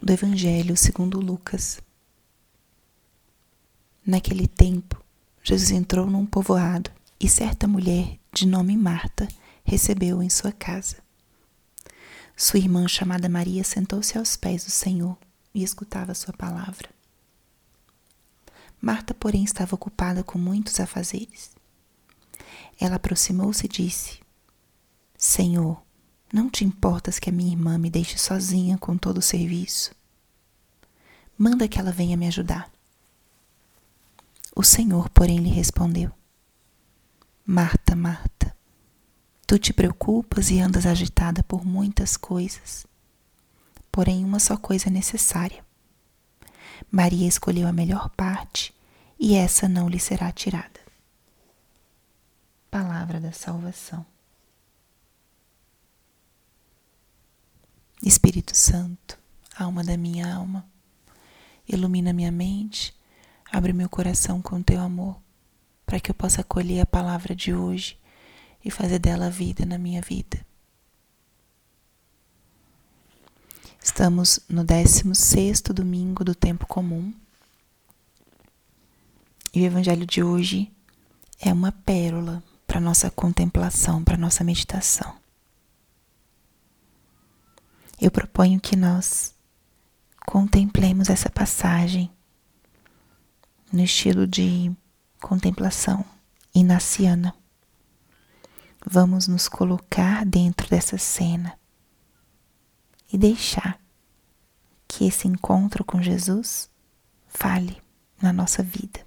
do Evangelho segundo Lucas. Naquele tempo, Jesus entrou num povoado e certa mulher de nome Marta recebeu-o em sua casa. Sua irmã, chamada Maria, sentou-se aos pés do Senhor e escutava sua palavra. Marta, porém, estava ocupada com muitos afazeres. Ela aproximou-se e disse: Senhor, não te importas que a minha irmã me deixe sozinha com todo o serviço? Manda que ela venha me ajudar. O Senhor, porém, lhe respondeu: Marta, Marta, tu te preocupas e andas agitada por muitas coisas. Porém, uma só coisa é necessária. Maria escolheu a melhor parte e essa não lhe será tirada. Palavra da salvação. Espírito Santo, alma da minha alma, ilumina minha mente, abre meu coração com teu amor, para que eu possa acolher a palavra de hoje e fazer dela vida na minha vida. Estamos no 16 domingo do tempo comum. E o evangelho de hoje é uma pérola para nossa contemplação, para nossa meditação. Eu proponho que nós contemplemos essa passagem no estilo de contemplação inaciana. Vamos nos colocar dentro dessa cena e deixar que esse encontro com Jesus fale na nossa vida.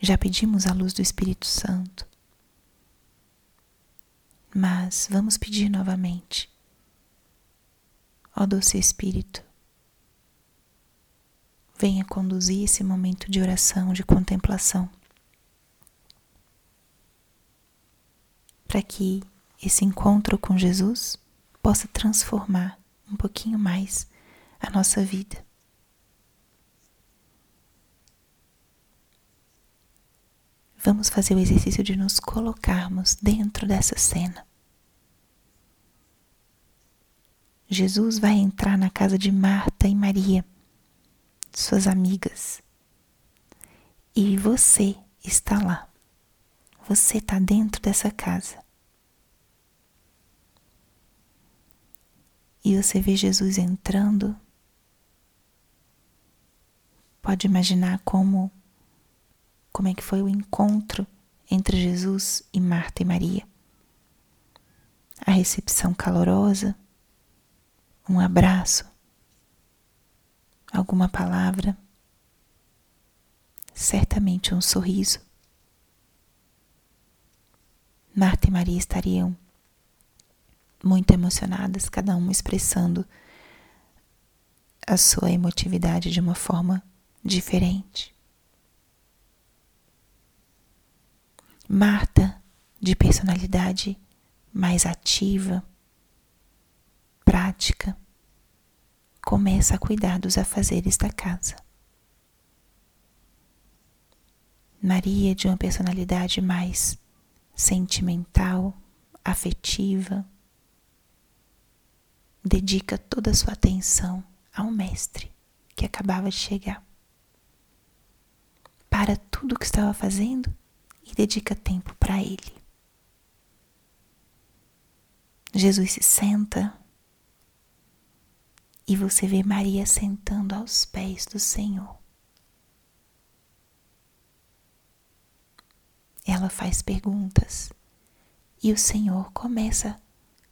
Já pedimos a luz do Espírito Santo, mas vamos pedir novamente. Ó doce Espírito, venha conduzir esse momento de oração, de contemplação, para que esse encontro com Jesus possa transformar um pouquinho mais a nossa vida. Vamos fazer o exercício de nos colocarmos dentro dessa cena. Jesus vai entrar na casa de Marta e Maria, suas amigas. E você está lá. Você está dentro dessa casa. E você vê Jesus entrando. Pode imaginar como como é que foi o encontro entre Jesus e Marta e Maria. A recepção calorosa, um abraço, alguma palavra, certamente um sorriso. Marta e Maria estariam muito emocionadas, cada uma expressando a sua emotividade de uma forma diferente. Marta, de personalidade mais ativa, prática, começa a cuidar dos afazeres da casa. Maria, de uma personalidade mais sentimental, afetiva, dedica toda a sua atenção ao Mestre que acabava de chegar. Para tudo o que estava fazendo e dedica tempo para Ele. Jesus se senta e você vê Maria sentando aos pés do Senhor. Ela faz perguntas e o Senhor começa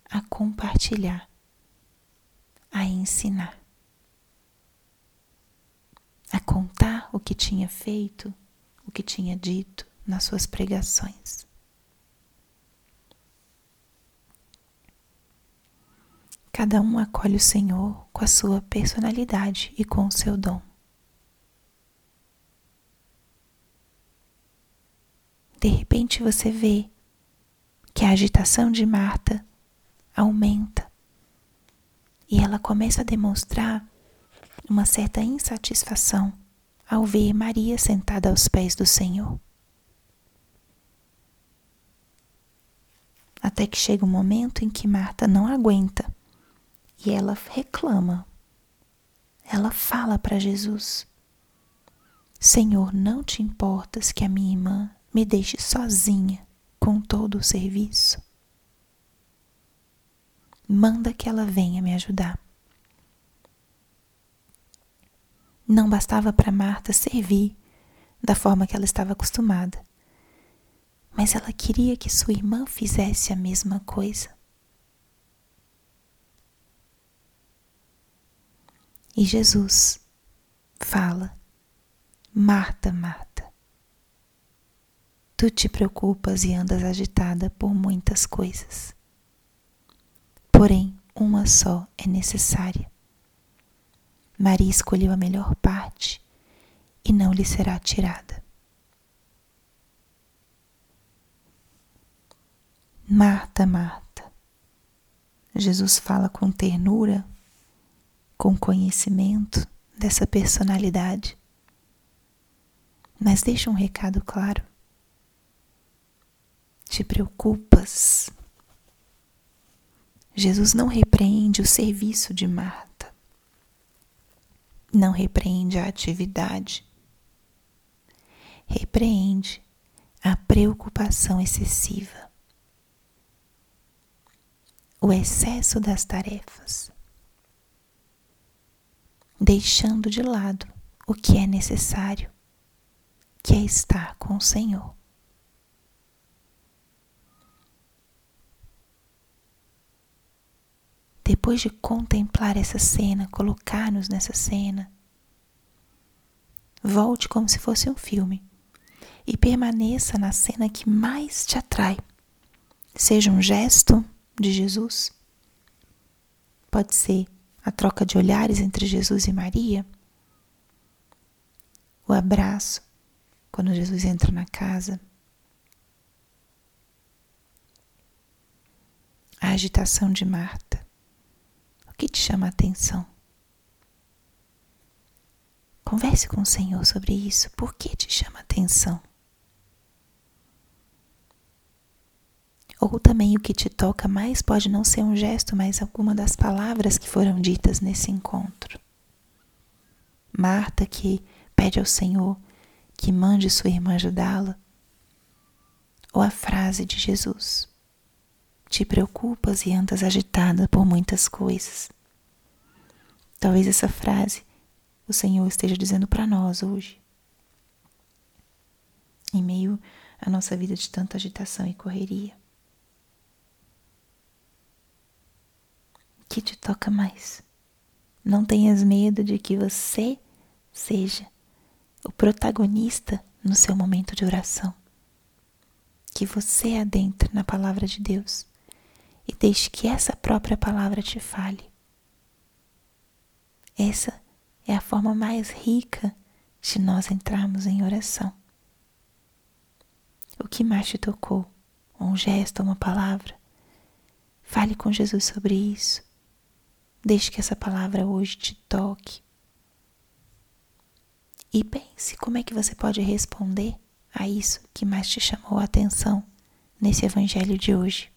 a compartilhar, a ensinar, a contar o que tinha feito, o que tinha dito, nas suas pregações. Cada um acolhe o Senhor com a sua personalidade e com o seu dom. De repente você vê que a agitação de Marta aumenta e ela começa a demonstrar uma certa insatisfação ao ver Maria sentada aos pés do Senhor. Até que chega um momento em que Marta não aguenta e ela reclama. Ela fala para Jesus: Senhor, não te importas que a minha irmã me deixe sozinha com todo o serviço? Manda que ela venha me ajudar. Não bastava para Marta servir da forma que ela estava acostumada, mas ela queria que sua irmã fizesse a mesma coisa. E Jesus fala: Marta, Marta, tu te preocupas e andas agitada por muitas coisas. Porém, uma só é necessária. Maria escolheu a melhor parte e não lhe será tirada. Marta, Marta. Jesus fala com ternura, com conhecimento dessa personalidade, mas deixa um recado claro. Te preocupas. Jesus não repreende o serviço de Marta, não repreende a atividade, repreende a preocupação excessiva, o excesso das tarefas, deixando de lado o que é necessário, que é estar com o Senhor. Depois de contemplar essa cena, colocar-nos nessa cena, volte como se fosse um filme e permaneça na cena que mais te atrai. Seja um gesto de Jesus, pode ser a troca de olhares entre Jesus e Maria, o abraço quando Jesus entra na casa, a agitação de Marta. O que te chama a atenção? Converse com o Senhor sobre isso. Por que te chama a atenção? Ou também o que te toca mais pode não ser um gesto, mas alguma das palavras que foram ditas nesse encontro. Marta que pede ao Senhor que mande sua irmã ajudá-la. Ou a frase de Jesus: Te preocupas e andas agitada por muitas coisas. Talvez essa frase o Senhor esteja dizendo para nós hoje. Em meio à nossa vida de tanta agitação e correria. Que te toca mais. Não tenhas medo de que você seja o protagonista no seu momento de oração. Que você adentre na palavra de Deus e deixe que essa própria palavra te fale. Essa é a forma mais rica de nós entrarmos em oração. O que mais te tocou? Um gesto, uma palavra? Fale com Jesus sobre isso. Deixe que essa palavra hoje te toque. E pense como é que você pode responder a isso que mais te chamou a atenção nesse evangelho de hoje.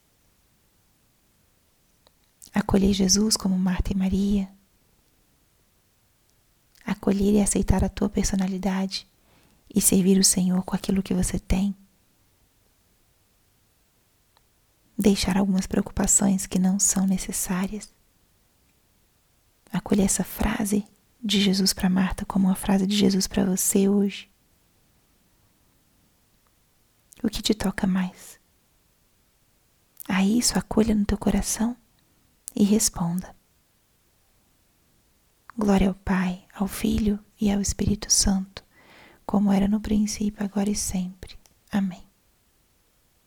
Acolher Jesus como Marta e Maria. Acolher e aceitar a tua personalidade e servir o Senhor com aquilo que você tem. Deixar algumas preocupações que não são necessárias acolher essa frase de Jesus para Marta como uma frase de Jesus para você hoje? O que te toca mais? A isso acolha no teu coração e responda. Glória ao Pai, ao Filho e ao Espírito Santo, como era no princípio, agora e sempre. Amém.